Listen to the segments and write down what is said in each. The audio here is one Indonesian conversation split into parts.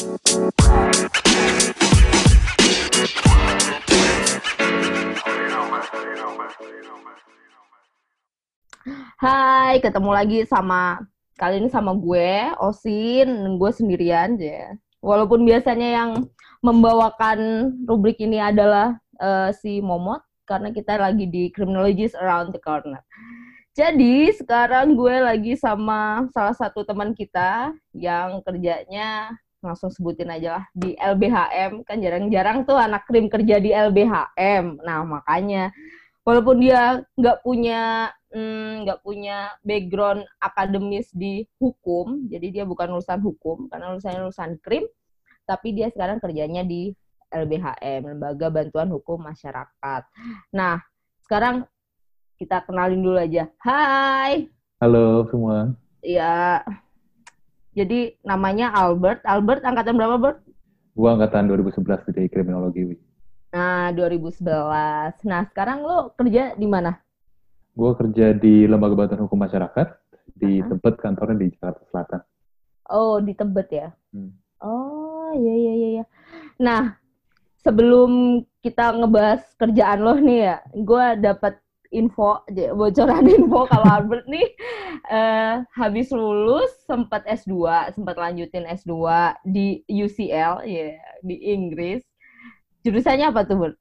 Hai, ketemu lagi sama kali ini sama gue, Osin, gue sendirian aja. Walaupun biasanya yang membawakan rubrik ini adalah uh, si Momot, karena kita lagi di Criminologies Around the Corner. Jadi sekarang gue lagi sama salah satu teman kita yang kerjanya langsung sebutin aja lah di LBHM kan jarang-jarang tuh anak krim kerja di LBHM. Nah makanya walaupun dia nggak punya Hmm, nggak hmm, punya background akademis di hukum, jadi dia bukan lulusan hukum karena lulusannya lulusan krim, tapi dia sekarang kerjanya di LBHM, Lembaga Bantuan Hukum Masyarakat. Nah, sekarang kita kenalin dulu aja. Hai. Halo semua. Iya. Jadi namanya Albert. Albert angkatan berapa, Bert? Gua angkatan 2011 di kriminologi. Nah, 2011. Nah, sekarang lo kerja di mana? Gue kerja di Lembaga Bantuan Hukum Masyarakat di uh -huh. Tebet kantornya di Jakarta Selatan. Oh, di Tebet ya? Hmm. Oh, iya iya iya. iya. Nah, sebelum kita ngebahas kerjaan lo nih ya, gue dapat info, bocoran info kalau Albert nih uh, habis lulus sempat S2, sempat lanjutin S2 di UCL, ya, yeah, di Inggris. Jurusannya apa tuh, Bert?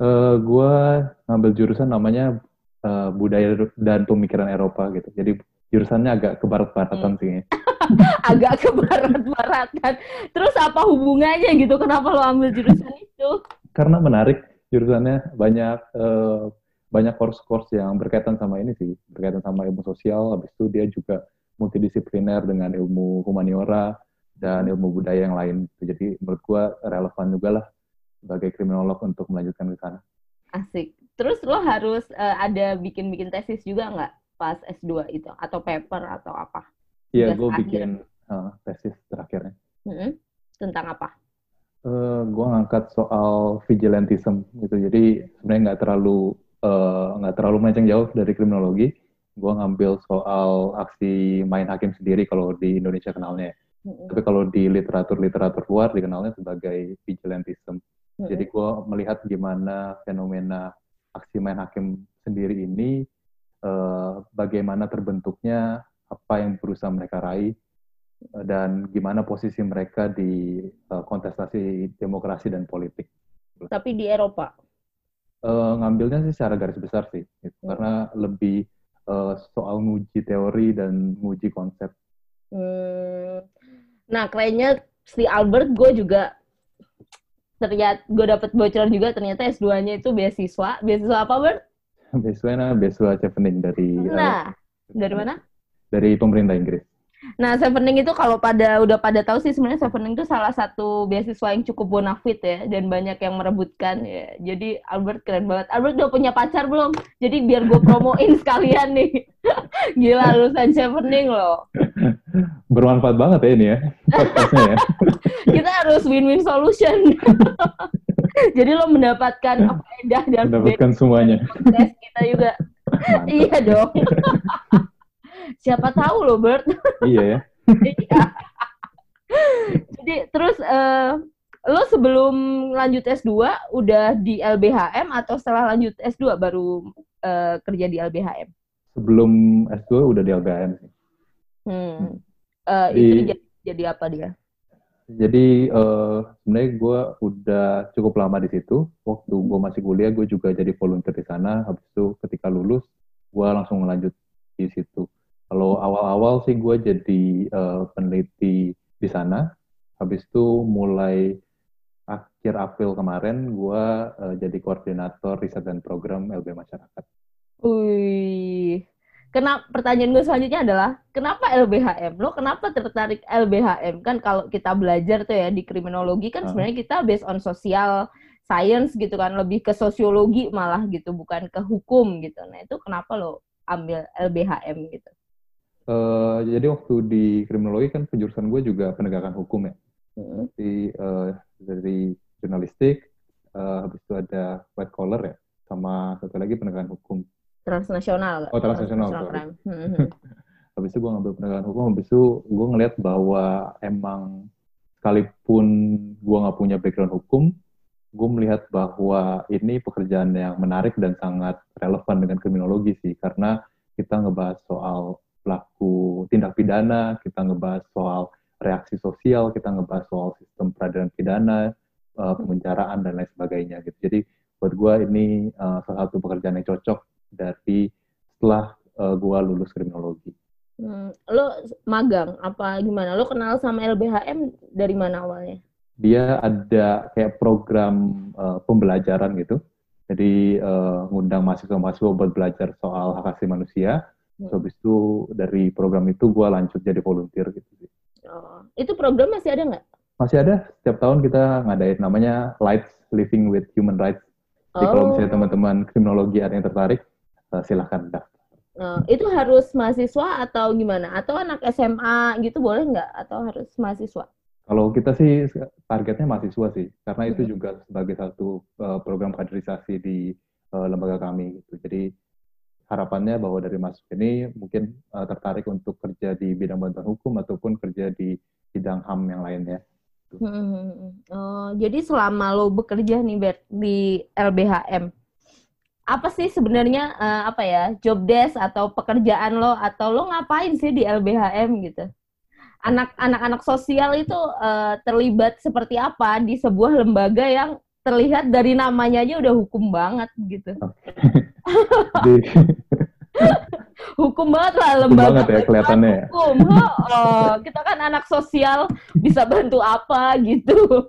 Uh, gue ngambil jurusan namanya uh, budaya dan pemikiran Eropa gitu. Jadi jurusannya agak ke barat-baratan hmm. sih. agak ke barat-baratan. Terus apa hubungannya gitu? Kenapa lo ambil jurusan itu? Karena menarik jurusannya banyak uh, banyak course-course yang berkaitan sama ini sih, berkaitan sama ilmu sosial. Habis itu dia juga multidisipliner dengan ilmu humaniora dan ilmu budaya yang lain. Jadi menurut gua relevan juga lah sebagai kriminolog untuk melanjutkan ke sana. Asik. Terus lo harus uh, ada bikin-bikin tesis juga nggak pas S2 itu? Atau paper atau apa? Iya, gue bikin uh, tesis terakhirnya. -hmm. Tentang apa? Uh, eh, gue ngangkat soal vigilantism gitu. Jadi sebenarnya nggak terlalu nggak uh, terlalu melenceng jauh dari kriminologi. Gue ngambil soal aksi main hakim sendiri kalau di Indonesia kenalnya. -hmm. Tapi kalau di literatur-literatur luar dikenalnya sebagai vigilantism. -hmm. Jadi gue melihat gimana fenomena aksi main hakim sendiri ini uh, bagaimana terbentuknya apa yang berusaha mereka raih uh, dan gimana posisi mereka di uh, kontestasi demokrasi dan politik. Tapi di Eropa? Uh, ngambilnya sih secara garis besar sih, gitu. hmm. karena lebih uh, soal nguji teori dan nguji konsep. Hmm. Nah, kerennya si Albert gue juga ternyata gue dapet bocoran juga ternyata S2-nya itu beasiswa. Beasiswa apa, Bert? Beasiswa beasiswa chevening dari Nah, uh, dari mana? Dari pemerintah Inggris. Nah, Chevening itu kalau pada udah pada tahu sih sebenarnya Chevening itu salah satu beasiswa yang cukup bonafit ya dan banyak yang merebutkan ya. Jadi Albert keren banget. Albert udah punya pacar belum? Jadi biar gue promoin sekalian nih. Gila lulusan Chevening loh. Bermanfaat banget ya ini ya ya. Kita harus win-win solution. Jadi lo mendapatkan apa indah dan mendapatkan semuanya. Tes kita juga. iya dong. Siapa tahu lo Bert. iya ya. iya. Jadi terus uh, lo sebelum lanjut S2 udah di LBHM atau setelah lanjut S2 baru uh, kerja di LBHM? Sebelum S2 udah di LBHM sih. Hmm. Uh, di, itu jadi, jadi apa dia? Jadi uh, sebenarnya gue udah cukup lama di situ. Waktu gue masih kuliah, gue juga jadi volunteer di sana. Habis itu ketika lulus, gue langsung lanjut di situ. Kalau awal-awal sih gue jadi uh, peneliti di sana. Habis itu mulai akhir April kemarin gue uh, jadi koordinator riset dan program LB Masyarakat. Wih, kenapa pertanyaan gue selanjutnya adalah kenapa LBHM? Lo kenapa tertarik LBHM? Kan kalau kita belajar tuh ya di kriminologi kan uh. sebenarnya kita based on sosial science gitu kan, lebih ke sosiologi malah gitu, bukan ke hukum gitu. Nah itu kenapa lo ambil LBHM gitu? Uh, jadi waktu di kriminologi kan penjurusan gue juga penegakan hukum ya. Hmm. Di, uh, dari jurnalistik, uh, habis itu ada white collar ya, sama satu lagi penegakan hukum. Transnasional. Oh, transnasional. transnasional hmm. habis itu gue ngambil penegakan hukum, habis itu gue ngeliat bahwa emang sekalipun gue nggak punya background hukum, gue melihat bahwa ini pekerjaan yang menarik dan sangat relevan dengan kriminologi sih, karena kita ngebahas soal pelaku tindak pidana, kita ngebahas soal reaksi sosial, kita ngebahas soal sistem peradilan pidana, uh, pemenjaraan dan lain sebagainya gitu. Jadi buat gue ini uh, salah satu pekerjaan yang cocok dari setelah uh, gue lulus kriminologi. Hmm, lo magang apa gimana? Lo kenal sama LBHM dari mana awalnya? Dia ada kayak program uh, pembelajaran gitu. Jadi uh, ngundang mahasiswa-mahasiswa buat belajar soal hak asasi manusia. Hmm. So, habis itu dari program itu gue lanjut jadi volunteer gitu sih. Oh, itu program masih ada nggak? Masih ada. Setiap tahun kita ngadain namanya Lights Living with Human Rights. Jadi oh. kalau misalnya oh. teman-teman kriminologi ada yang tertarik, uh, silahkan daftar. Nah, itu harus mahasiswa atau gimana? Atau anak SMA gitu boleh nggak? Atau harus mahasiswa? Kalau kita sih targetnya mahasiswa sih, karena itu juga sebagai satu uh, program kaderisasi di uh, lembaga kami gitu. Jadi harapannya bahwa dari masuk ini mungkin uh, tertarik untuk kerja di bidang bantuan hukum ataupun kerja di bidang HAM yang lainnya. Hmm, oh, jadi selama lo bekerja nih Bert, di LBHM, apa sih sebenarnya uh, apa ya job desk atau pekerjaan lo atau lo ngapain sih di LBHM gitu? Anak anak-anak sosial itu uh, terlibat seperti apa di sebuah lembaga yang terlihat dari namanya aja udah hukum banget gitu. hukum banget lah lembaga. Hukum banget ya kelihatannya ya. Hukum. Oh, kita kan anak sosial bisa bantu apa gitu.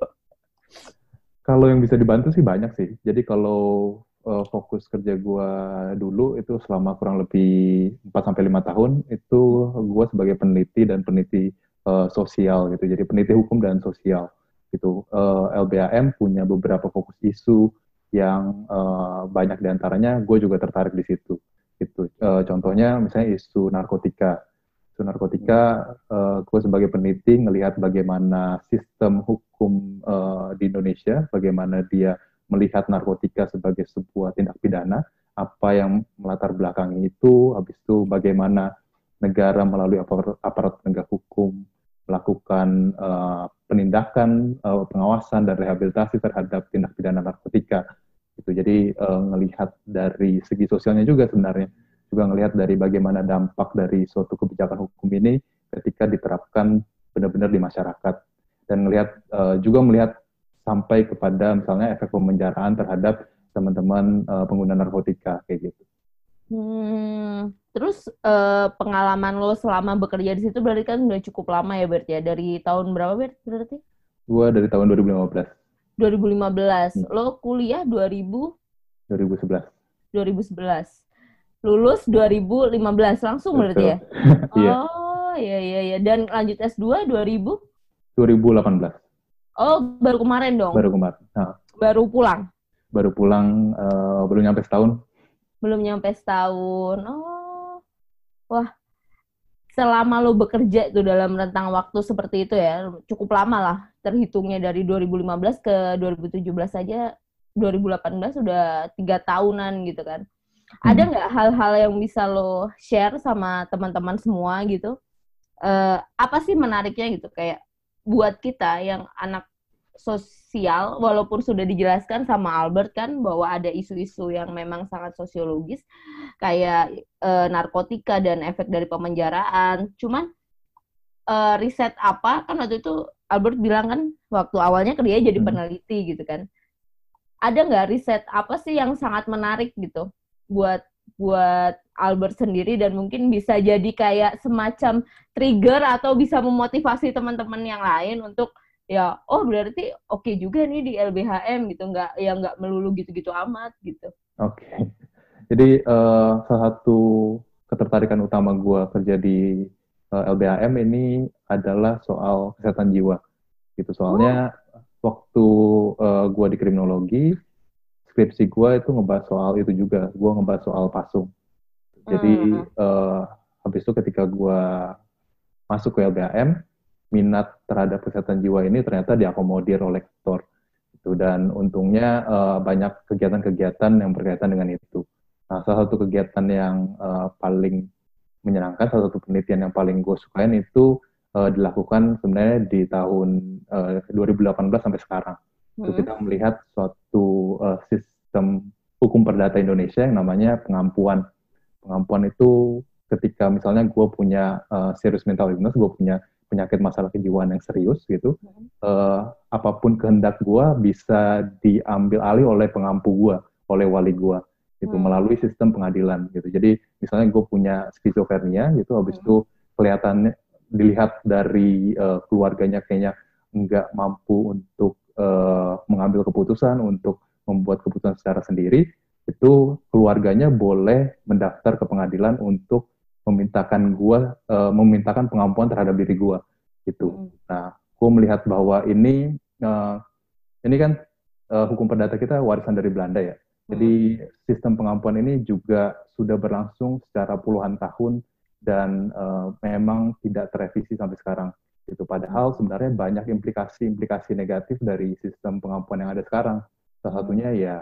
Kalau yang bisa dibantu sih banyak sih. Jadi kalau uh, fokus kerja gue dulu itu selama kurang lebih 4 sampai lima tahun itu gue sebagai peneliti dan peneliti uh, sosial gitu. Jadi peneliti hukum dan sosial gitu. Uh, eh, LBAM punya beberapa fokus isu yang uh, banyak di antaranya gue juga tertarik di situ. Gitu. Uh, contohnya misalnya isu narkotika. Isu narkotika, uh, gue sebagai peneliti ngelihat bagaimana sistem hukum uh, di Indonesia, bagaimana dia melihat narkotika sebagai sebuah tindak pidana, apa yang melatar belakangi itu, habis itu bagaimana negara melalui aparat, aparat penegak hukum melakukan uh, penindakan, uh, pengawasan dan rehabilitasi terhadap tindak pidana narkotika. Itu jadi uh, ngelihat dari segi sosialnya juga sebenarnya, juga ngelihat dari bagaimana dampak dari suatu kebijakan hukum ini ketika diterapkan benar-benar di masyarakat dan melihat uh, juga melihat sampai kepada misalnya efek pemenjaraan terhadap teman-teman uh, pengguna narkotika kayak gitu. Hmm, terus uh, pengalaman lo selama bekerja di situ berarti kan udah cukup lama ya berarti ya dari tahun berapa Bert berarti? Gua dari tahun 2015. 2015. Hmm. Lo kuliah 2000 2011. 2011. Lulus 2015 langsung Betul. berarti ya? Iya. oh, iya iya iya dan lanjut S2 2000 2018. Oh, baru kemarin dong? Baru kemarin. Nah. Baru pulang? Baru pulang, uh, belum nyampe setahun. Belum nyampe setahun. Oh, wah. Selama lo bekerja itu dalam rentang waktu seperti itu ya, cukup lama lah. Terhitungnya dari 2015 ke 2017 saja, 2018 udah tiga tahunan gitu kan. Hmm. Ada nggak hal-hal yang bisa lo share sama teman-teman semua gitu? Uh, apa sih menariknya gitu? Kayak buat kita yang anak sosial walaupun sudah dijelaskan sama Albert kan bahwa ada isu-isu yang memang sangat sosiologis kayak e, narkotika dan efek dari pemenjaraan cuman e, riset apa kan waktu itu Albert bilang kan waktu awalnya dia jadi hmm. peneliti gitu kan ada nggak riset apa sih yang sangat menarik gitu buat buat Albert sendiri dan mungkin bisa jadi kayak semacam trigger atau bisa memotivasi teman-teman yang lain untuk ya oh berarti oke okay juga nih di LBHM gitu nggak ya nggak melulu gitu-gitu amat gitu. Oke. Okay. Jadi uh, salah satu ketertarikan utama gue kerja di LBHM ini adalah soal kesehatan jiwa. Gitu soalnya oh. waktu uh, eh, gue di kriminologi skripsi gue itu ngebahas soal itu juga. Gue ngebahas soal pasung. Jadi uh, uh, habis itu ketika gue masuk ke LBM, minat terhadap kesehatan jiwa ini ternyata diakomodir oleh rektor. Itu dan untungnya uh, banyak kegiatan-kegiatan yang berkaitan dengan itu. Nah, salah satu kegiatan yang uh, paling menyenangkan, salah satu penelitian yang paling gue sukain itu uh, dilakukan sebenarnya di tahun uh, 2018 sampai sekarang. Hmm. Itu kita melihat suatu uh, sistem hukum perdata Indonesia yang namanya pengampuan. Pengampuan itu ketika misalnya gue punya uh, serius mental illness, gue punya penyakit masalah kejiwaan yang serius gitu, hmm. uh, apa pun kehendak gue bisa diambil alih oleh pengampu gue, oleh wali gue, gitu hmm. melalui sistem pengadilan gitu. Jadi misalnya gue punya skizofrenia gitu, habis hmm. itu kelihatannya dilihat dari uh, keluarganya kayaknya nggak mampu untuk uh, mengambil keputusan, untuk membuat keputusan secara sendiri, itu keluarganya boleh mendaftar ke pengadilan untuk memintakan gua uh, memintakan pengampuan terhadap diri gua gitu. Hmm. Nah, gua melihat bahwa ini uh, ini kan uh, hukum perdata kita warisan dari Belanda ya. Jadi hmm. sistem pengampuan ini juga sudah berlangsung secara puluhan tahun dan uh, memang tidak terevisi sampai sekarang. Itu padahal hmm. sebenarnya banyak implikasi-implikasi negatif dari sistem pengampuan yang ada sekarang. Salah satunya ya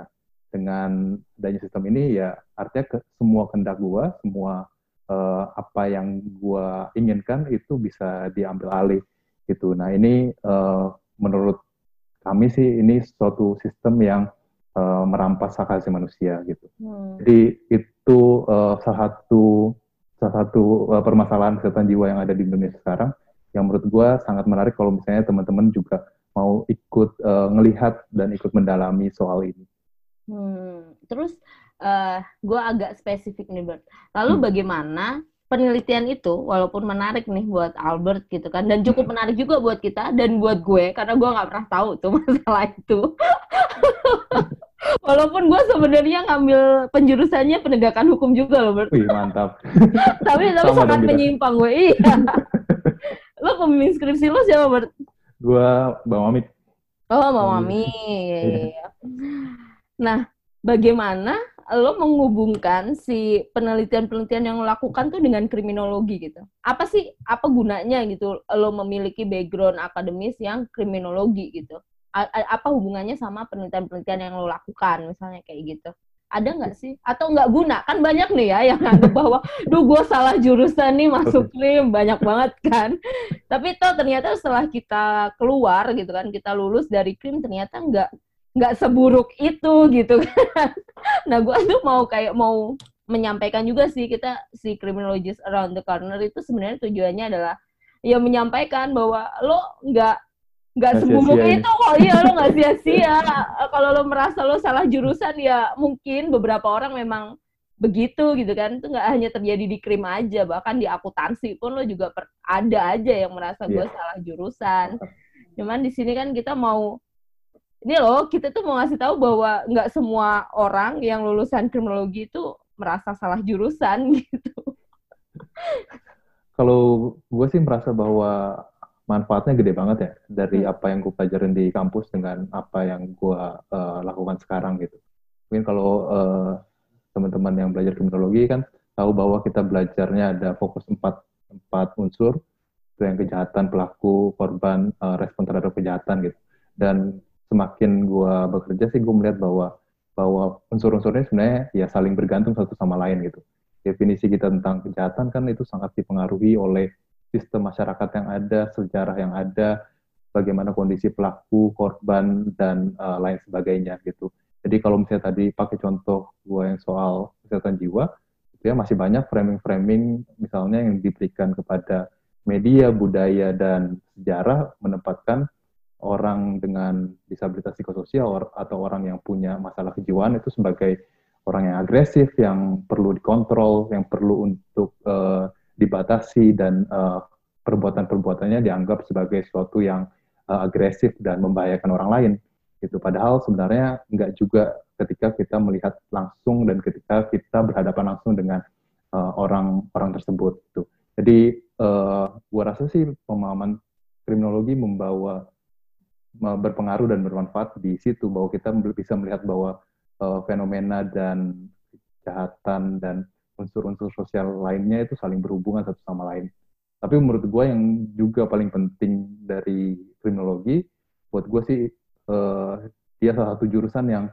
dengan adanya sistem ini ya artinya ke, semua kehendak gua, semua uh, apa yang gue inginkan itu bisa diambil alih gitu. Nah ini uh, menurut kami sih ini suatu sistem yang uh, merampas hak asasi manusia gitu. Hmm. Jadi itu uh, salah satu salah satu uh, permasalahan kesehatan jiwa yang ada di Indonesia sekarang yang menurut gue sangat menarik kalau misalnya teman-teman juga mau ikut uh, ngelihat dan ikut mendalami soal ini. Hmm. Terus uh, eh, gue agak spesifik nih Bert. Lalu hmm. bagaimana penelitian itu walaupun menarik nih buat Albert gitu kan dan cukup hmm. menarik juga buat kita dan buat gue karena gue nggak pernah tahu tuh masalah itu. walaupun gue sebenarnya ngambil penjurusannya penegakan hukum juga loh Bert. Wih mantap. tapi tapi sangat menyimpang gue iya. lo pemimpin skripsi lo siapa Bert? Gue Bang Mamit. Oh Bang Mamit. Iya. Nah bagaimana lo menghubungkan si penelitian-penelitian yang lo lakukan tuh dengan kriminologi gitu. Apa sih apa gunanya gitu lo memiliki background akademis yang kriminologi gitu? A apa hubungannya sama penelitian-penelitian yang lo lakukan misalnya kayak gitu? Ada nggak sih? Atau nggak guna? Kan banyak nih ya yang anggap bahwa, duh gue salah jurusan nih masuk krim, banyak banget kan. Tapi toh ternyata setelah kita keluar gitu kan, kita lulus dari krim ternyata nggak nggak seburuk itu gitu kan. Nah gue tuh mau kayak mau menyampaikan juga sih kita si criminologist around the corner itu sebenarnya tujuannya adalah ya menyampaikan bahwa lo nggak nggak seburuk itu kok. Iya lo nggak sia-sia. Kalau lo merasa lo salah jurusan ya mungkin beberapa orang memang begitu gitu kan. Itu nggak hanya terjadi di krim aja bahkan di akuntansi pun lo juga per, ada aja yang merasa gue yeah. salah jurusan. Cuman di sini kan kita mau ini loh kita tuh mau ngasih tahu bahwa nggak semua orang yang lulusan kriminologi itu merasa salah jurusan gitu. Kalau gue sih merasa bahwa manfaatnya gede banget ya dari hmm. apa yang gue pelajarin di kampus dengan apa yang gue uh, lakukan sekarang gitu. Mungkin kalau uh, teman-teman yang belajar kriminologi kan tahu bahwa kita belajarnya ada fokus empat empat unsur itu yang kejahatan pelaku korban uh, respon terhadap kejahatan gitu dan semakin gue bekerja sih gue melihat bahwa bahwa unsur-unsurnya sebenarnya ya saling bergantung satu sama lain gitu. Definisi kita tentang kejahatan kan itu sangat dipengaruhi oleh sistem masyarakat yang ada, sejarah yang ada, bagaimana kondisi pelaku, korban dan uh, lain sebagainya gitu. Jadi kalau misalnya tadi pakai contoh gue yang soal kesehatan jiwa, itu ya masih banyak framing-framing misalnya yang diberikan kepada media, budaya dan sejarah menempatkan orang dengan disabilitas psikososial atau orang yang punya masalah kejiwaan itu sebagai orang yang agresif, yang perlu dikontrol, yang perlu untuk uh, dibatasi dan uh, perbuatan-perbuatannya dianggap sebagai sesuatu yang uh, agresif dan membahayakan orang lain. Gitu. Padahal sebenarnya nggak juga ketika kita melihat langsung dan ketika kita berhadapan langsung dengan orang-orang uh, tersebut. Gitu. Jadi, uh, gua rasa sih pemahaman kriminologi membawa berpengaruh dan bermanfaat di situ bahwa kita bisa melihat bahwa uh, fenomena dan kejahatan dan unsur-unsur sosial lainnya itu saling berhubungan satu sama lain. Tapi menurut gue yang juga paling penting dari kriminologi, buat gue sih uh, dia salah satu jurusan yang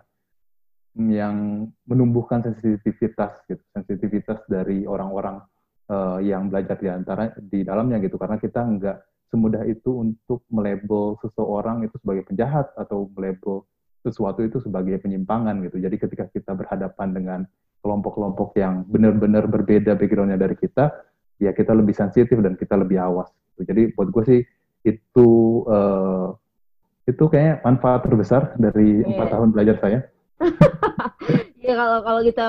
yang menumbuhkan sensitivitas gitu, sensitivitas dari orang-orang uh, yang belajar di antara di dalamnya gitu, karena kita nggak semudah itu untuk melabel seseorang itu sebagai penjahat atau melabel sesuatu itu sebagai penyimpangan gitu. Jadi ketika kita berhadapan dengan kelompok-kelompok yang benar-benar berbeda backgroundnya dari kita, ya kita lebih sensitif dan kita lebih awas. Gitu. Jadi buat gue sih itu uh, itu kayaknya manfaat terbesar dari iya. empat yeah. tahun belajar saya. ya kalau kalau kita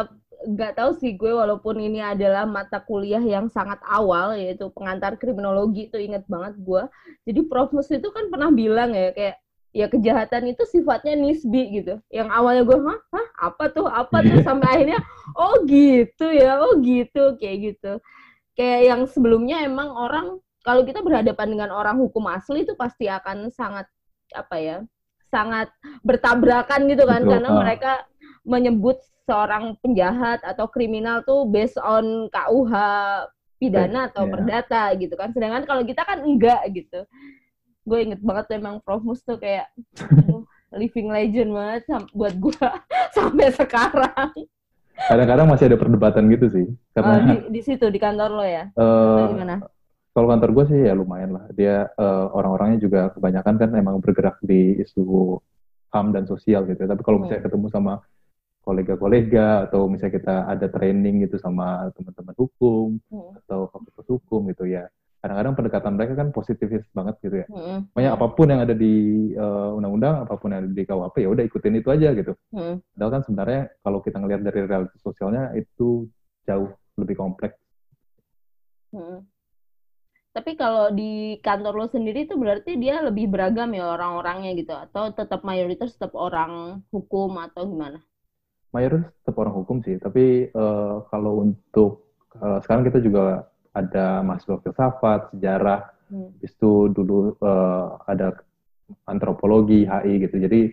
nggak tahu sih gue walaupun ini adalah mata kuliah yang sangat awal yaitu pengantar kriminologi itu inget banget gue. Jadi Prof Mus itu kan pernah bilang ya kayak ya kejahatan itu sifatnya nisbi gitu. Yang awalnya gue, hah, hah apa tuh, apa tuh, sampai akhirnya, oh gitu ya, oh gitu, kayak gitu. Kayak yang sebelumnya emang orang kalau kita berhadapan dengan orang hukum asli itu pasti akan sangat apa ya sangat bertabrakan gitu kan Betul. karena mereka menyebut seorang penjahat atau kriminal tuh based on KUH pidana atau yeah. perdata gitu kan sedangkan kalau kita kan enggak gitu gue inget banget tuh emang Prof Mus tuh kayak living legend banget buat gue sampai sekarang kadang-kadang masih ada perdebatan gitu sih karena uh, di, di situ di kantor lo ya uh, gimana kalau kantor gue sih ya lumayan lah. Dia uh, orang-orangnya juga kebanyakan kan emang bergerak di isu HAM dan sosial gitu. Tapi kalau misalnya hmm. ketemu sama kolega-kolega atau misalnya kita ada training gitu sama teman-teman hukum hmm. atau fakultas hukum gitu ya. Kadang-kadang pendekatan mereka kan positifis banget gitu ya. Hmm. Pokoknya apa pun yang ada di uh, undang-undang, apa pun yang ada di KUHP ya udah ikutin itu aja gitu. Hmm. Padahal kan sebenarnya kalau kita ngelihat dari realitas sosialnya itu jauh lebih kompleks. Hmm. Tapi kalau di kantor lo sendiri itu berarti dia lebih beragam ya orang-orangnya gitu atau tetap mayoritas tetap orang hukum atau gimana? Mayoritas tetap orang hukum sih, tapi uh, kalau untuk uh, sekarang kita juga ada mahasiswa filsafat, sejarah, hmm. itu dulu uh, ada antropologi, HI gitu. Jadi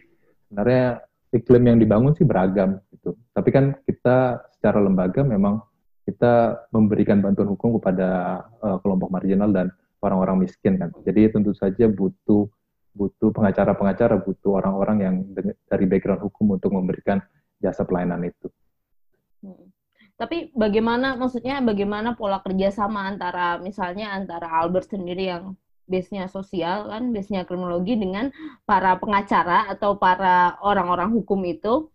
sebenarnya iklim yang dibangun sih beragam gitu. Tapi kan kita secara lembaga memang kita memberikan bantuan hukum kepada uh, kelompok marginal dan orang-orang miskin kan. Jadi tentu saja butuh butuh pengacara-pengacara, butuh orang-orang yang dari background hukum untuk memberikan jasa pelayanan itu. Hmm. Tapi bagaimana, maksudnya bagaimana pola kerjasama antara misalnya antara Albert sendiri yang base-nya sosial kan, base-nya kriminologi dengan para pengacara atau para orang-orang hukum itu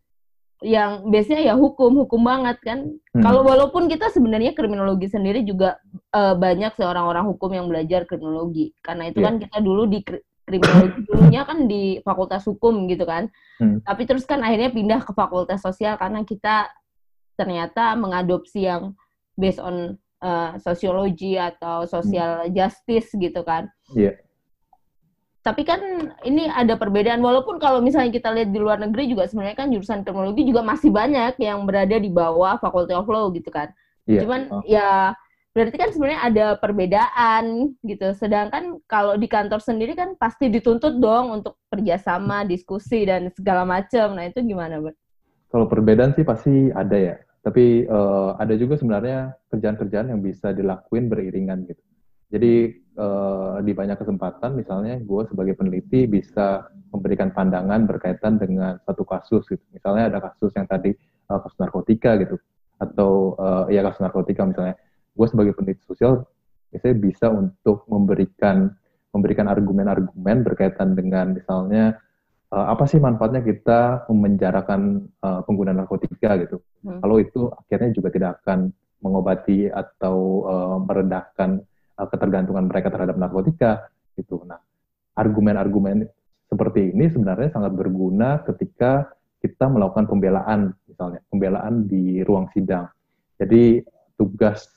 yang biasanya ya hukum hukum banget kan hmm. kalau walaupun kita sebenarnya kriminologi sendiri juga uh, banyak seorang orang hukum yang belajar kriminologi karena itu yeah. kan kita dulu di kriminologi dulunya kan di fakultas hukum gitu kan hmm. tapi terus kan akhirnya pindah ke fakultas sosial karena kita ternyata mengadopsi yang based on uh, sosiologi atau social hmm. justice gitu kan yeah tapi kan ini ada perbedaan walaupun kalau misalnya kita lihat di luar negeri juga sebenarnya kan jurusan kriminologi juga masih banyak yang berada di bawah Faculty of Law gitu kan. Yeah. Cuman oh. ya berarti kan sebenarnya ada perbedaan gitu. Sedangkan kalau di kantor sendiri kan pasti dituntut dong untuk kerjasama, diskusi dan segala macam. Nah itu gimana, Bud? Kalau perbedaan sih pasti ada ya. Tapi uh, ada juga sebenarnya kerjaan-kerjaan yang bisa dilakuin beriringan gitu. Jadi uh, di banyak kesempatan, misalnya gue sebagai peneliti bisa memberikan pandangan berkaitan dengan satu kasus gitu. Misalnya ada kasus yang tadi uh, kasus narkotika gitu, atau uh, ya kasus narkotika misalnya. Gue sebagai peneliti sosial biasanya bisa untuk memberikan memberikan argumen-argumen berkaitan dengan misalnya uh, apa sih manfaatnya kita memenjarakan uh, pengguna narkotika gitu. Hmm. Kalau itu akhirnya juga tidak akan mengobati atau uh, meredahkan uh, ketergantungan mereka terhadap narkotika gitu. Nah, argumen-argumen seperti ini sebenarnya sangat berguna ketika kita melakukan pembelaan misalnya, pembelaan di ruang sidang. Jadi tugas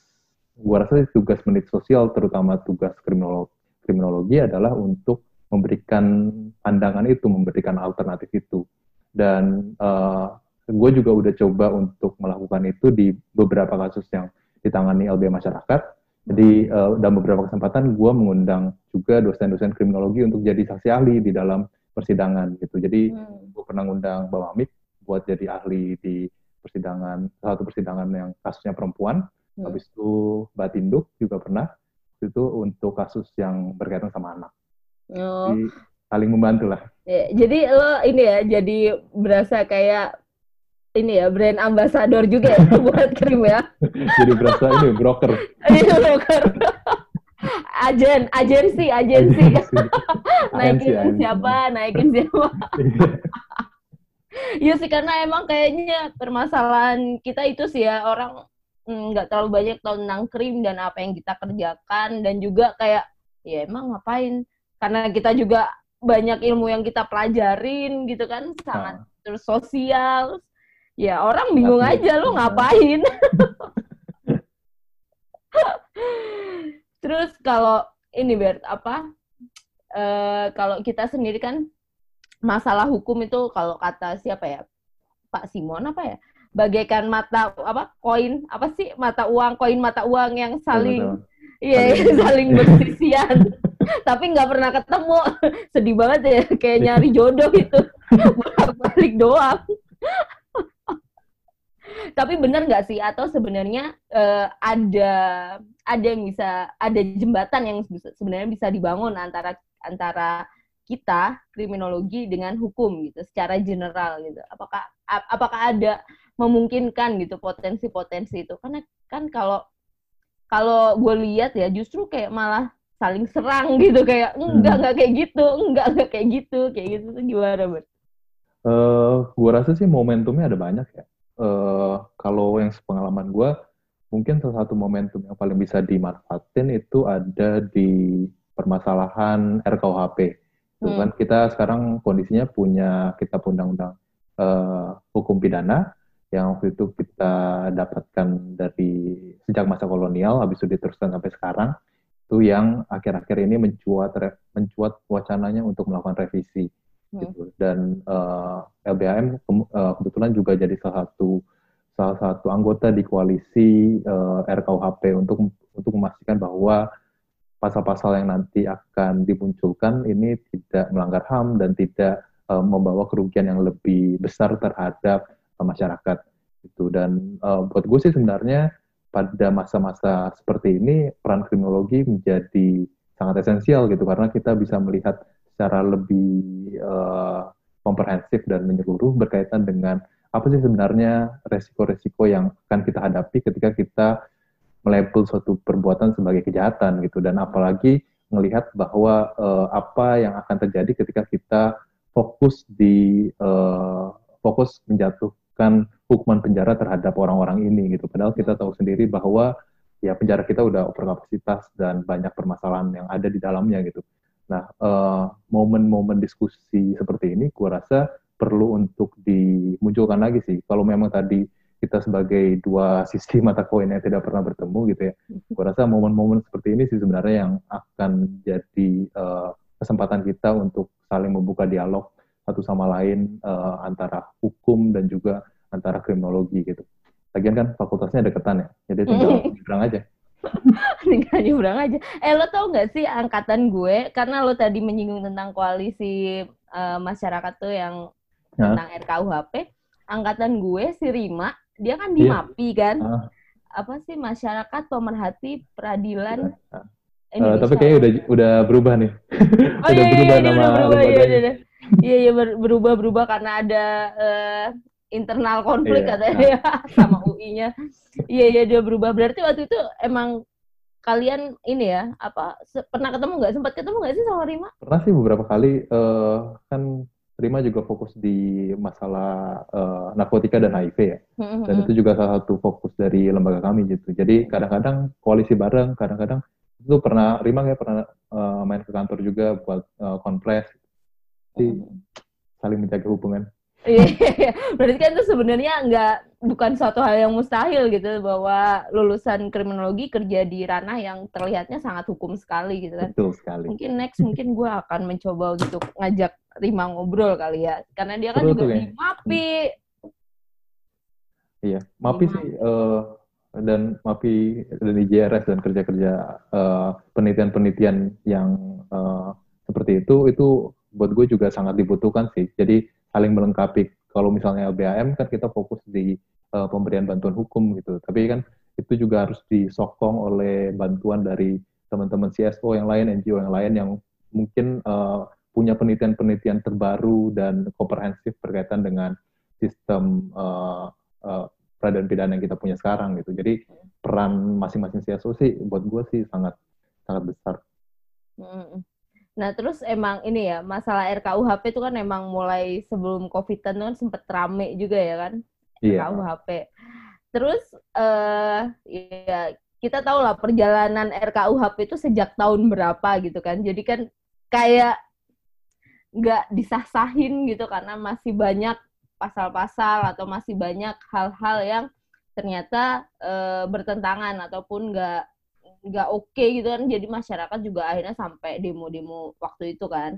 gua rasa tugas menit sosial terutama tugas kriminologi, kriminologi adalah untuk memberikan pandangan itu, memberikan alternatif itu. Dan uh, gue juga udah coba untuk melakukan itu di beberapa kasus yang ditangani LB masyarakat jadi uh, dalam beberapa kesempatan gue mengundang juga dosen-dosen kriminologi untuk jadi saksi ahli di dalam persidangan gitu. Jadi hmm. gue pernah ngundang Mbak Mamik buat jadi ahli di persidangan satu persidangan yang kasusnya perempuan. Hmm. Habis itu Mbak Tinduk juga pernah itu untuk kasus yang berkaitan sama anak. Oh. Jadi saling membantu lah. Ya, jadi lo ini ya jadi berasa kayak ini ya brand ambassador juga ya buat krim ya. Jadi berasa ini broker. Iya broker. agen, agensi, agensi. naikin siapa, naikin siapa. Iya sih karena emang kayaknya permasalahan kita itu sih ya orang nggak mm, terlalu banyak tentang krim dan apa yang kita kerjakan dan juga kayak ya emang ngapain karena kita juga banyak ilmu yang kita pelajarin gitu kan sangat nah. terus sosial ya orang bingung Tapi, aja lo ngapain Terus kalau ini Bert apa? Uh, kalau kita sendiri kan masalah hukum itu kalau kata siapa ya? Pak Simon apa ya? Bagaikan mata apa koin apa sih mata uang koin mata uang yang saling iya yeah, saling bersisian tapi nggak pernah ketemu. Sedih banget ya kayak nyari jodoh itu balik doang. Tapi benar nggak sih? Atau sebenarnya uh, ada ada yang bisa ada jembatan yang sebenarnya bisa dibangun antara antara kita kriminologi dengan hukum gitu secara general gitu. Apakah apakah ada memungkinkan gitu potensi-potensi itu karena kan kalau kalau gue lihat ya justru kayak malah saling serang gitu kayak enggak hmm. enggak kayak gitu enggak enggak kayak gitu kayak gitu tuh gimana ber? Uh, eh, gue rasa sih momentumnya ada banyak ya uh, kalau yang sepengalaman gue, mungkin salah satu momentum yang paling bisa dimanfaatin itu ada di permasalahan RKUHP. Itu hmm. kan kita sekarang kondisinya punya kita undang-undang uh, hukum pidana yang waktu itu kita dapatkan dari sejak masa kolonial, habis itu diteruskan sampai sekarang, itu yang akhir-akhir ini mencuat mencuat wacananya untuk melakukan revisi hmm. gitu. Dan uh, LBHM ke, uh, kebetulan juga jadi salah satu salah satu anggota di koalisi uh, eh, RKUHP untuk untuk memastikan bahwa pasal-pasal yang nanti akan dimunculkan ini tidak melanggar HAM dan tidak uh, membawa kerugian yang lebih besar terhadap masyarakat itu dan uh, buat gue sih sebenarnya pada masa-masa seperti ini peran kriminologi menjadi sangat esensial gitu. Karena kita bisa melihat secara lebih uh, komprehensif dan menyeluruh berkaitan dengan apa sih sebenarnya resiko-resiko yang akan kita hadapi ketika kita melabel suatu perbuatan sebagai kejahatan gitu. Dan apalagi melihat bahwa uh, apa yang akan terjadi ketika kita fokus di uh, fokus menjatuhkan hukuman penjara terhadap orang-orang ini gitu. Padahal kita tahu sendiri bahwa ya penjara kita udah overkapasitas dan banyak permasalahan yang ada di dalamnya gitu. Nah, uh, momen-momen diskusi seperti ini, gue rasa perlu untuk dimunculkan lagi sih. Kalau memang tadi kita sebagai dua sisi mata koin yang tidak pernah bertemu gitu ya, gue rasa momen-momen seperti ini sih sebenarnya yang akan jadi uh, kesempatan kita untuk saling membuka dialog satu sama lain uh, antara hukum dan juga antara kriminologi gitu. Lagian kan fakultasnya deketan ya, jadi tinggal nyebrang aja. tinggal nyebrang aja. Eh lo tau gak sih angkatan gue karena lo tadi menyinggung tentang koalisi uh, masyarakat tuh yang tentang RKUHP, angkatan gue si Rima dia kan di yeah. MAPI kan. Uh. Apa sih masyarakat pemerhati peradilan uh. Uh, tapi kayaknya udah udah berubah nih. Oh udah iya, iya, berubah iya, nama udah berubah, iya, iya, iya. Iya, iya berubah berubah karena ada uh, internal konflik yeah. katanya ya sama UI-nya. Iya iya dia berubah. Berarti waktu itu emang kalian ini ya apa pernah ketemu nggak sempat ketemu nggak sih sama Rima? Pernah sih beberapa kali. Uh, kan Rima juga fokus di masalah uh, narkotika dan HIV ya. Mm-hmm. Dan itu juga salah satu fokus dari lembaga kami gitu. Jadi kadang-kadang koalisi bareng, kadang-kadang itu pernah Rima kayak pernah uh, main ke kantor juga buat uh, konfres. Jadi mm-hmm. saling menjaga hubungan. Iya, berarti kan itu sebenarnya nggak bukan suatu hal yang mustahil gitu bahwa lulusan kriminologi kerja di ranah yang terlihatnya sangat hukum sekali gitu kan. Betul sekali. Mungkin next mungkin gue akan mencoba untuk ngajak Rima ngobrol kali ya, karena dia kan Betul juga di MAPI. Iya, MAPI sih uh, dan MAPI dan IJRS dan kerja-kerja uh, penelitian-penelitian yang uh, seperti itu itu buat gue juga sangat dibutuhkan sih. Jadi saling melengkapi. Kalau misalnya LBAM kan kita fokus di uh, pemberian bantuan hukum gitu, tapi kan itu juga harus disokong oleh bantuan dari teman-teman CSO yang lain, NGO yang lain yang mungkin uh, punya penelitian-penelitian terbaru dan komprehensif berkaitan dengan sistem uh, uh, peradilan pidana yang kita punya sekarang gitu. Jadi peran masing-masing CSO sih buat gue sih sangat sangat besar. Nah terus emang ini ya masalah RKUHP itu kan emang mulai sebelum COVID kan sempet rame juga ya kan yeah. RKUHP. Terus uh, ya kita tahu lah perjalanan RKUHP itu sejak tahun berapa gitu kan. Jadi kan kayak nggak disah-sahin gitu karena masih banyak pasal-pasal atau masih banyak hal-hal yang ternyata uh, bertentangan ataupun nggak nggak oke okay gitu kan jadi masyarakat juga akhirnya sampai demo-demo waktu itu kan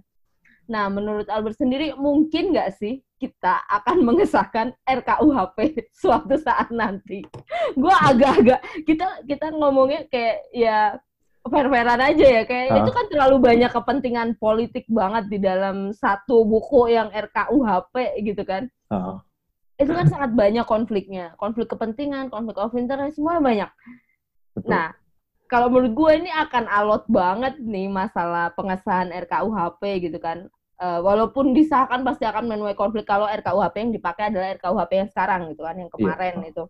nah menurut Albert sendiri mungkin nggak sih kita akan mengesahkan RKUHP suatu saat nanti gue agak-agak kita kita ngomongnya kayak ya fair-fairan aja ya kayak uh. itu kan terlalu banyak kepentingan politik banget di dalam satu buku yang RKUHP gitu kan uh. itu kan sangat banyak konfliknya konflik kepentingan konflik of interest semua banyak Betul. nah kalau menurut gue ini akan alot banget nih masalah pengesahan RKUHP gitu kan. Uh, walaupun disahkan pasti akan menuai konflik kalau RKUHP yang dipakai adalah RKUHP yang sekarang gitu kan, yang kemarin yeah. itu.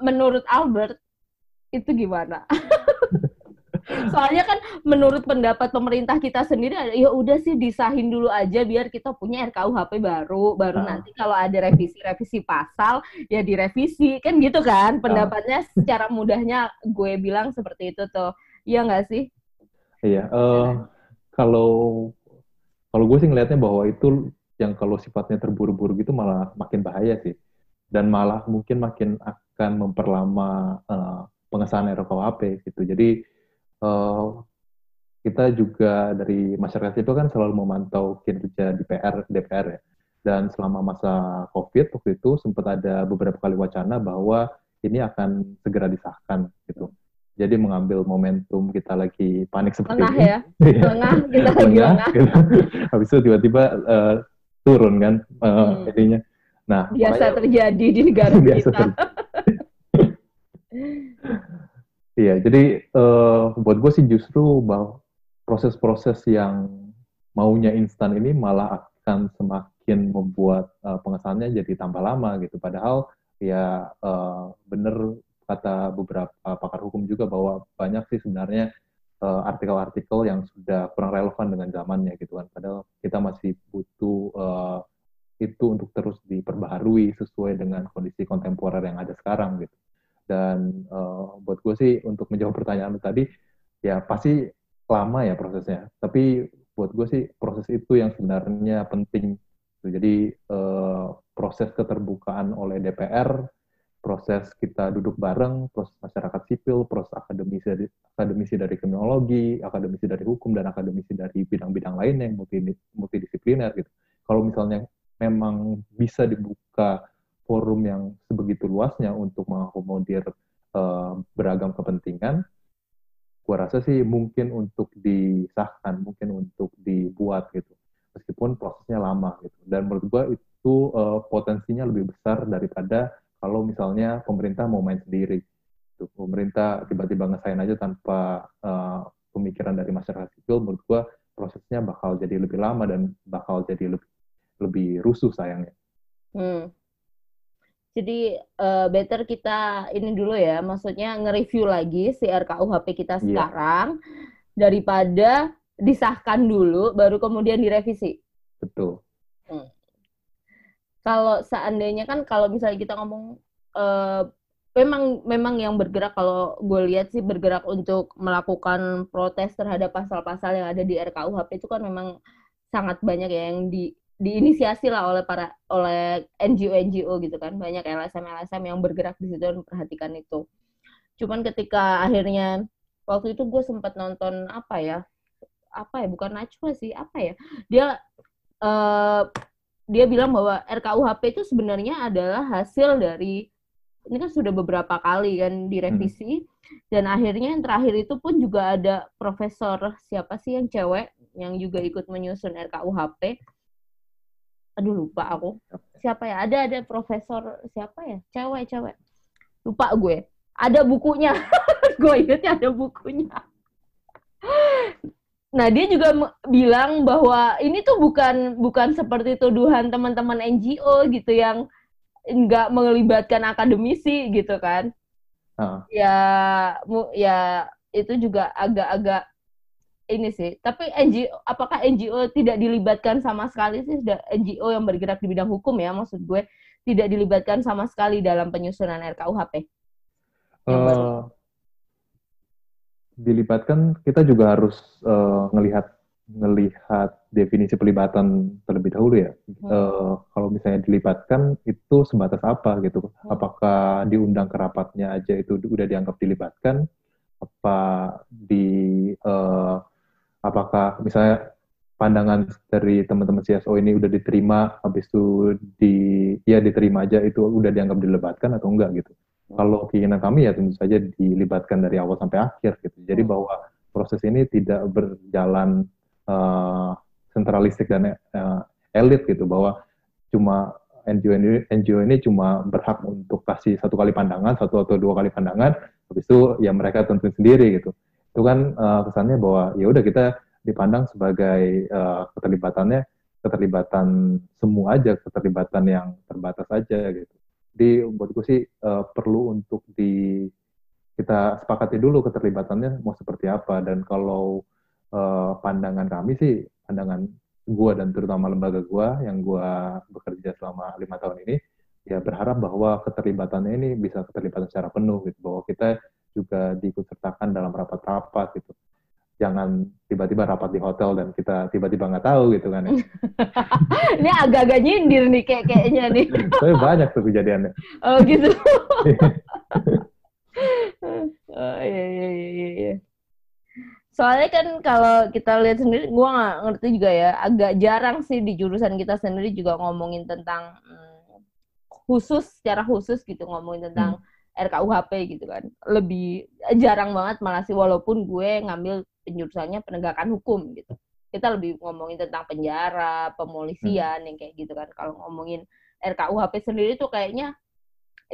Menurut Albert itu gimana? Soalnya kan menurut pendapat pemerintah kita sendiri ya udah sih disahin dulu aja biar kita punya RKUHP baru, baru uh. nanti kalau ada revisi-revisi pasal ya direvisi kan gitu kan pendapatnya uh. secara mudahnya gue bilang seperti itu tuh. Iya nggak sih? Iya, uh, kalau kalau gue sih ngelihatnya bahwa itu yang kalau sifatnya terburu-buru gitu malah makin bahaya sih. Dan malah mungkin makin akan memperlama uh, pengesahan RKUHP gitu. Jadi uh, kita juga dari masyarakat itu kan selalu memantau kinerja DPR DPR ya. Dan selama masa COVID waktu itu sempat ada beberapa kali wacana bahwa ini akan segera disahkan gitu. Jadi mengambil momentum kita lagi panik seperti lengah ini. ya, lengah kita lagi lengah. Gitu. Habis itu tiba-tiba uh, turun kan uh, hmm. Nah, biasa makanya, terjadi di negara biasa kita. Iya, jadi uh, buat gue sih justru proses-proses yang maunya instan ini malah akan semakin membuat uh, pengesahannya jadi tambah lama gitu. Padahal ya uh, bener kata beberapa pakar hukum juga bahwa banyak sih sebenarnya artikel-artikel yang sudah kurang relevan dengan zamannya gitu kan. Padahal kita masih butuh uh, itu untuk terus diperbaharui sesuai dengan kondisi kontemporer yang ada sekarang gitu. Dan uh, buat gue sih untuk menjawab pertanyaan tadi, ya pasti lama ya prosesnya. Tapi buat gue sih proses itu yang sebenarnya penting. Jadi uh, proses keterbukaan oleh DPR, proses kita duduk bareng, proses masyarakat sipil, proses akademisi dari, akademisi dari kriminologi, akademisi dari hukum, dan akademisi dari bidang-bidang lainnya yang multi, multidisipliner gitu. Kalau misalnya memang bisa dibuka forum yang sebegitu luasnya untuk mengakomodir uh, beragam kepentingan, gua rasa sih mungkin untuk disahkan, mungkin untuk dibuat gitu, meskipun prosesnya lama gitu. Dan menurut gua itu uh, potensinya lebih besar daripada kalau misalnya pemerintah mau main sendiri. Gitu. Pemerintah tiba-tiba ngesain aja tanpa uh, pemikiran dari masyarakat sipil, menurut gua prosesnya bakal jadi lebih lama dan bakal jadi lebih lebih rusuh sayangnya. Hmm. Jadi uh, better kita ini dulu ya, maksudnya nge-review lagi si RKUHP kita yeah. sekarang daripada disahkan dulu baru kemudian direvisi. Betul. Hmm. Kalau seandainya kan kalau misalnya kita ngomong uh, memang memang yang bergerak kalau gue lihat sih bergerak untuk melakukan protes terhadap pasal-pasal yang ada di RKUHP itu kan memang sangat banyak ya yang di diinisiasi lah oleh para oleh NGO-NGO gitu kan. Banyak LSM-LSM yang bergerak di situ dan memperhatikan itu. Cuman ketika akhirnya waktu itu gue sempat nonton apa ya? Apa ya? Bukan Najwa sih apa ya? Dia uh, dia bilang bahwa RKUHP itu sebenarnya adalah hasil dari ini kan sudah beberapa kali kan direvisi. Hmm. dan akhirnya yang terakhir itu pun juga ada profesor siapa sih yang cewek yang juga ikut menyusun RKUHP aduh lupa aku. Siapa ya? Ada ada profesor siapa ya? Cewek cewek. Lupa gue. Ada bukunya. Gue ingetnya ada bukunya. Nah dia juga bilang bahwa ini tuh bukan bukan seperti tuduhan teman-teman NGO gitu yang nggak melibatkan akademisi gitu kan. Uh. ya ya itu juga agak-agak ini sih. Tapi NGO, apakah NGO tidak dilibatkan sama sekali sih? Sudah NGO yang bergerak di bidang hukum ya, maksud gue tidak dilibatkan sama sekali dalam penyusunan RKUHP. Uh, dilibatkan, kita juga harus uh, ngelihat ngelihat definisi pelibatan terlebih dahulu ya. Hmm. Uh, kalau misalnya dilibatkan itu sebatas apa gitu? Hmm. Apakah diundang ke rapatnya aja itu udah dianggap dilibatkan? Apa di uh, apakah misalnya pandangan dari teman-teman CSO ini udah diterima, habis itu di ya diterima aja itu udah dianggap dilibatkan atau enggak gitu. Kalau keinginan kami ya tentu saja dilibatkan dari awal sampai akhir gitu. Jadi hmm. bahwa proses ini tidak berjalan uh, sentralistik dan uh, elit gitu bahwa cuma NGO ini, NGO ini cuma berhak untuk kasih satu kali pandangan, satu atau dua kali pandangan, habis itu ya mereka tentuin sendiri gitu itu kan uh, kesannya bahwa ya udah kita dipandang sebagai uh, keterlibatannya keterlibatan semua aja keterlibatan yang terbatas aja gitu. Jadi buat gue sih uh, perlu untuk di kita sepakati dulu keterlibatannya mau seperti apa. Dan kalau uh, pandangan kami sih pandangan gue dan terutama lembaga gue yang gue bekerja selama lima tahun ini ya berharap bahwa keterlibatannya ini bisa keterlibatan secara penuh gitu. Bahwa kita juga diikut sertakan dalam rapat-rapat gitu. Jangan tiba-tiba rapat di hotel dan kita tiba-tiba nggak tahu gitu kan ya. Ini agak-agak nyindir nih kayak kayaknya nih. Tapi banyak tuh kejadiannya. Oh gitu. oh iya iya iya iya. Soalnya kan kalau kita lihat sendiri, gue nggak ngerti juga ya, agak jarang sih di jurusan kita sendiri juga ngomongin tentang hmm, khusus, secara khusus gitu ngomongin tentang hmm RKUHP gitu kan lebih jarang banget malah sih walaupun gue ngambil penjurusannya penegakan hukum gitu kita lebih ngomongin tentang penjara pemolisian hmm. yang kayak gitu kan kalau ngomongin RKUHP sendiri tuh kayaknya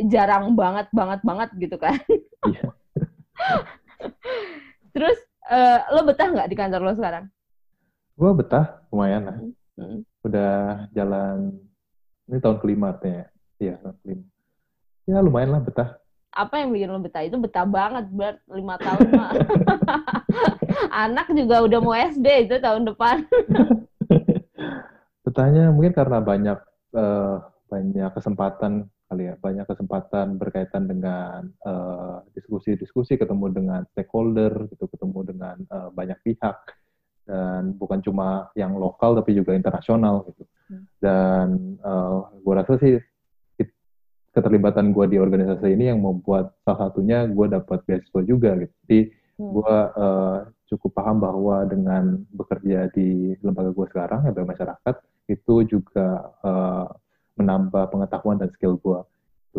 jarang banget banget banget gitu kan iya. terus uh, lo betah nggak di kantor lo sekarang gue betah lumayan lah hmm. hmm. udah jalan ini tahun kelima artinya iya tahun kelima ya lumayan lah betah apa yang bikin lo betah? Itu betah banget buat lima tahun mah. Anak juga udah mau SD itu tahun depan. Betahnya mungkin karena banyak uh, banyak kesempatan kali ya. Banyak kesempatan berkaitan dengan diskusi-diskusi uh, ketemu dengan stakeholder gitu ketemu dengan uh, banyak pihak. Dan bukan cuma yang lokal tapi juga internasional gitu. Hmm. dan uh, gue rasa sih keterlibatan gue di organisasi ini yang membuat salah satunya gue dapat beasiswa juga gitu. Jadi hmm. gue uh, cukup paham bahwa dengan bekerja di lembaga gue sekarang ya masyarakat itu juga uh, menambah pengetahuan dan skill gue.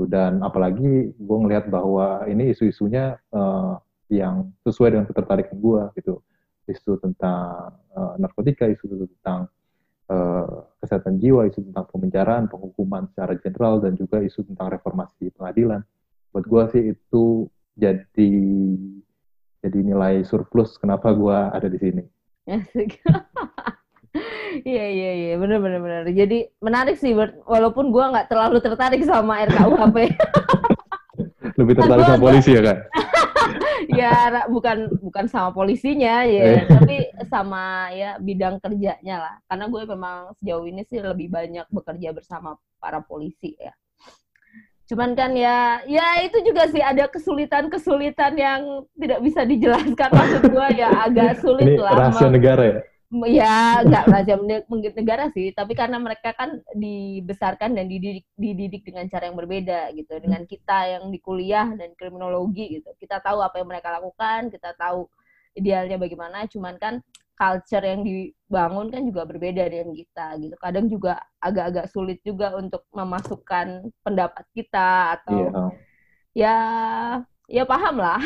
Dan apalagi gue ngelihat bahwa ini isu-isunya uh, yang sesuai dengan ketertarikan gue gitu. Isu tentang uh, narkotika, isu tentang uh, kesehatan jiwa, isu tentang pemenjaraan, penghukuman secara general, dan juga isu tentang reformasi pengadilan. Buat gue sih itu jadi jadi nilai surplus kenapa gue ada di sini. Iya iya iya benar benar benar. Jadi menarik sih walaupun gue nggak terlalu tertarik sama RKUHP. Lebih tertarik sama polisi ya kan? ya bukan bukan sama polisinya ya, eh. tapi sama ya bidang kerjanya lah. Karena gue memang sejauh ini sih lebih banyak bekerja bersama para polisi ya. Cuman kan ya, ya itu juga sih ada kesulitan-kesulitan yang tidak bisa dijelaskan maksud gue ya agak sulit Ini lah. Rahasia negara ya? Ya nggak raja negara sih tapi karena mereka kan dibesarkan dan dididik dididik dengan cara yang berbeda gitu hmm. dengan kita yang di kuliah dan kriminologi gitu kita tahu apa yang mereka lakukan kita tahu idealnya bagaimana cuman kan culture yang dibangun kan juga berbeda dengan kita gitu kadang juga agak-agak sulit juga untuk memasukkan pendapat kita atau yeah. ya ya paham lah.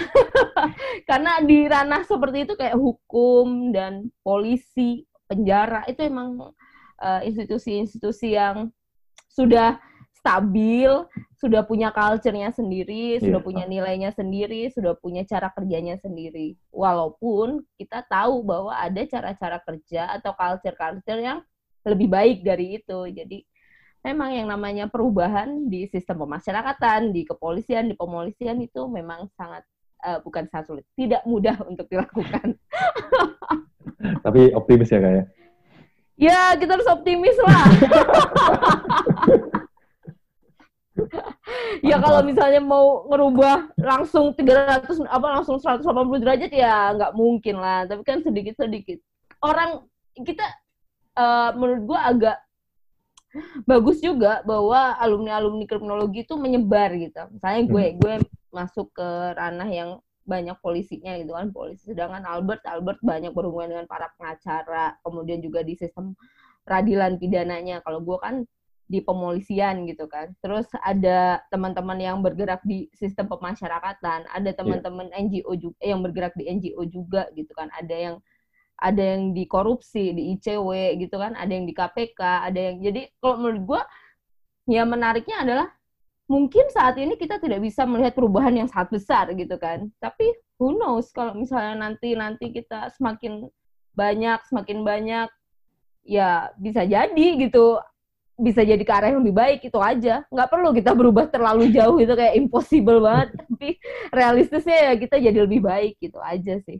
Karena di ranah seperti itu kayak hukum dan polisi, penjara itu emang uh, institusi-institusi yang sudah stabil, sudah punya culture-nya sendiri, yeah. sudah punya nilainya sendiri, sudah punya cara kerjanya sendiri. Walaupun kita tahu bahwa ada cara-cara kerja atau culture-culture yang lebih baik dari itu. Jadi memang yang namanya perubahan di sistem pemasyarakatan, di kepolisian, di pemolisian itu memang sangat uh, bukan sangat sulit, tidak mudah untuk dilakukan. Tapi optimis ya kayak. Ya, kita harus optimis lah. ya kalau misalnya mau ngerubah langsung 300 apa langsung 180 derajat ya nggak mungkin lah tapi kan sedikit sedikit orang kita uh, menurut gua agak bagus juga bahwa alumni alumni kriminologi itu menyebar gitu misalnya gue hmm. gue masuk ke ranah yang banyak polisinya gitu kan polisi sedangkan Albert Albert banyak berhubungan dengan para pengacara kemudian juga di sistem peradilan pidananya kalau gue kan di pemolisian gitu kan terus ada teman-teman yang bergerak di sistem pemasyarakatan ada iya. teman-teman yeah. NGO juga yang bergerak di NGO juga gitu kan ada yang ada yang di korupsi di ICW gitu kan ada yang di KPK ada yang jadi kalau menurut gue ya menariknya adalah mungkin saat ini kita tidak bisa melihat perubahan yang sangat besar gitu kan. Tapi who knows kalau misalnya nanti nanti kita semakin banyak semakin banyak ya bisa jadi gitu. Bisa jadi ke arah yang lebih baik itu aja. Nggak perlu kita berubah terlalu jauh itu kayak impossible banget. Tapi realistisnya ya kita jadi lebih baik gitu aja sih.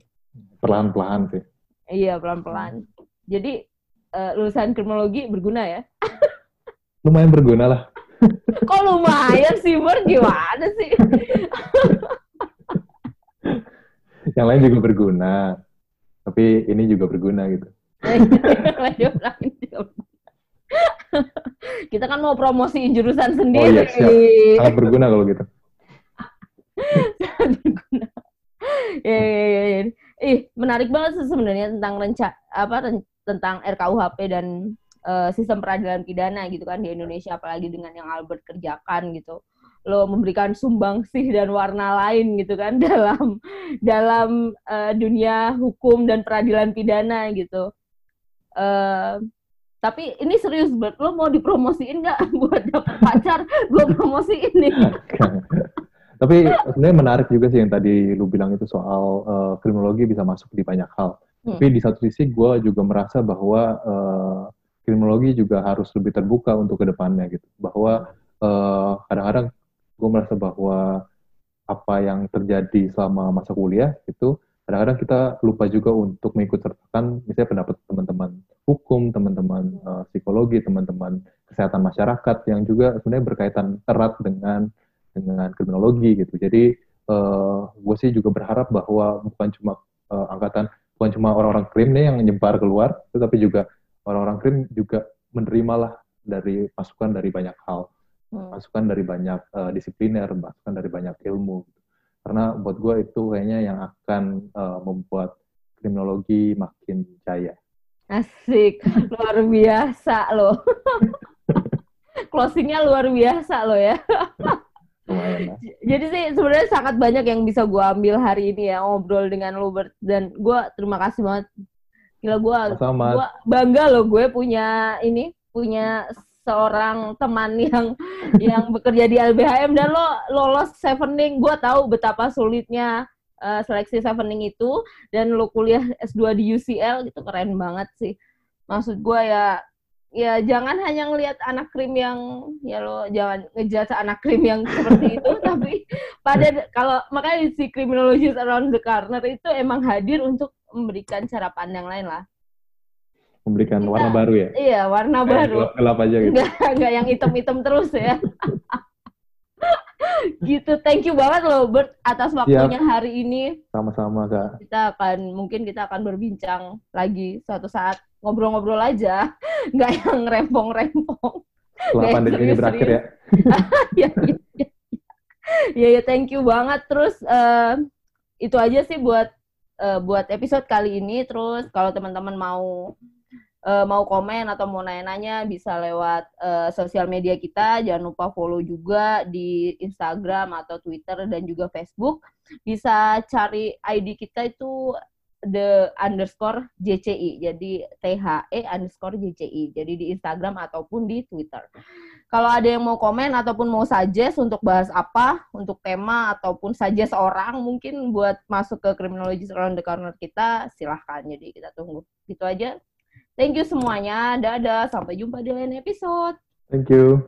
Perlahan-pelan sih iya pelan-pelan jadi uh, lulusan kriminologi berguna ya lumayan berguna lah Kok lumayan sih, Ber? Gimana sih? yang lain juga berguna. Tapi ini juga berguna gitu. Kita kan mau promosi jurusan sendiri. Oh, iya, siap. Sangat berguna kalau gitu. Sangat berguna. Ya, ya, ya, ya. Ih, menarik banget sih sebenarnya tentang rencana apa tentang RKUHP dan uh, sistem peradilan pidana gitu kan di Indonesia apalagi dengan yang Albert kerjakan gitu. Lo memberikan sumbangsih dan warna lain gitu kan dalam dalam uh, dunia hukum dan peradilan pidana gitu. Uh, tapi ini serius banget lo mau dipromosiin nggak buat dapet pacar? Gue promosiin nih tapi sebenarnya menarik juga sih yang tadi lu bilang itu soal uh, kriminologi bisa masuk di banyak hal hmm. tapi di satu sisi gue juga merasa bahwa uh, kriminologi juga harus lebih terbuka untuk ke depannya gitu bahwa uh, kadang-kadang gue merasa bahwa apa yang terjadi selama masa kuliah itu kadang-kadang kita lupa juga untuk mengikut sertakan misalnya pendapat teman-teman hukum, teman-teman uh, psikologi, teman-teman kesehatan masyarakat yang juga sebenarnya berkaitan erat dengan dengan kriminologi gitu. Jadi uh, gue sih juga berharap bahwa bukan cuma uh, angkatan, bukan cuma orang-orang krim nih yang nyebar keluar, tetapi juga orang-orang krim juga menerimalah dari masukan dari banyak hal, hmm. masukan dari banyak uh, disipliner, masukan dari banyak ilmu. Karena buat gue itu kayaknya yang akan uh, membuat kriminologi makin jaya. Asik, luar biasa loh. Closingnya luar biasa loh ya. Jadi sih sebenarnya sangat banyak yang bisa gue ambil hari ini ya ngobrol dengan Robert dan gue terima kasih banget Gila gue, gue bangga loh gue punya ini, punya seorang teman yang yang bekerja di LBHM dan lo lolos Sevening. Gue tahu betapa sulitnya uh, seleksi Sevening itu dan lo kuliah S2 di UCL itu keren banget sih. Maksud gue ya ya jangan hanya ngelihat anak krim yang ya lo jangan ngejat anak krim yang seperti itu tapi pada kalau makanya si criminologist around the corner itu emang hadir untuk memberikan cara pandang lain lah. Memberikan warna baru ya? Iya, warna Kayak baru. Gelap, gelap aja gitu. Enggak, enggak yang hitam-hitam terus ya. gitu, thank you banget loh Bert atas waktunya Siap. hari ini. Sama-sama Kak. Kita akan, mungkin kita akan berbincang lagi suatu saat ngobrol-ngobrol aja, nggak yang rempong-rempong. Setelah pandemi ini berakhir ya. ya, ya, ya. ya, ya, thank you banget. Terus uh, itu aja sih buat uh, buat episode kali ini. Terus kalau teman-teman mau uh, mau komen atau mau nanya-nanya bisa lewat uh, sosial media kita. Jangan lupa follow juga di Instagram atau Twitter dan juga Facebook. Bisa cari ID kita itu the underscore JCI. Jadi THE underscore JCI. Jadi di Instagram ataupun di Twitter. Kalau ada yang mau komen ataupun mau suggest untuk bahas apa, untuk tema ataupun suggest orang mungkin buat masuk ke Criminology Around the Corner kita, silahkan. Jadi kita tunggu. Gitu aja. Thank you semuanya. Dadah. Sampai jumpa di lain episode. Thank you.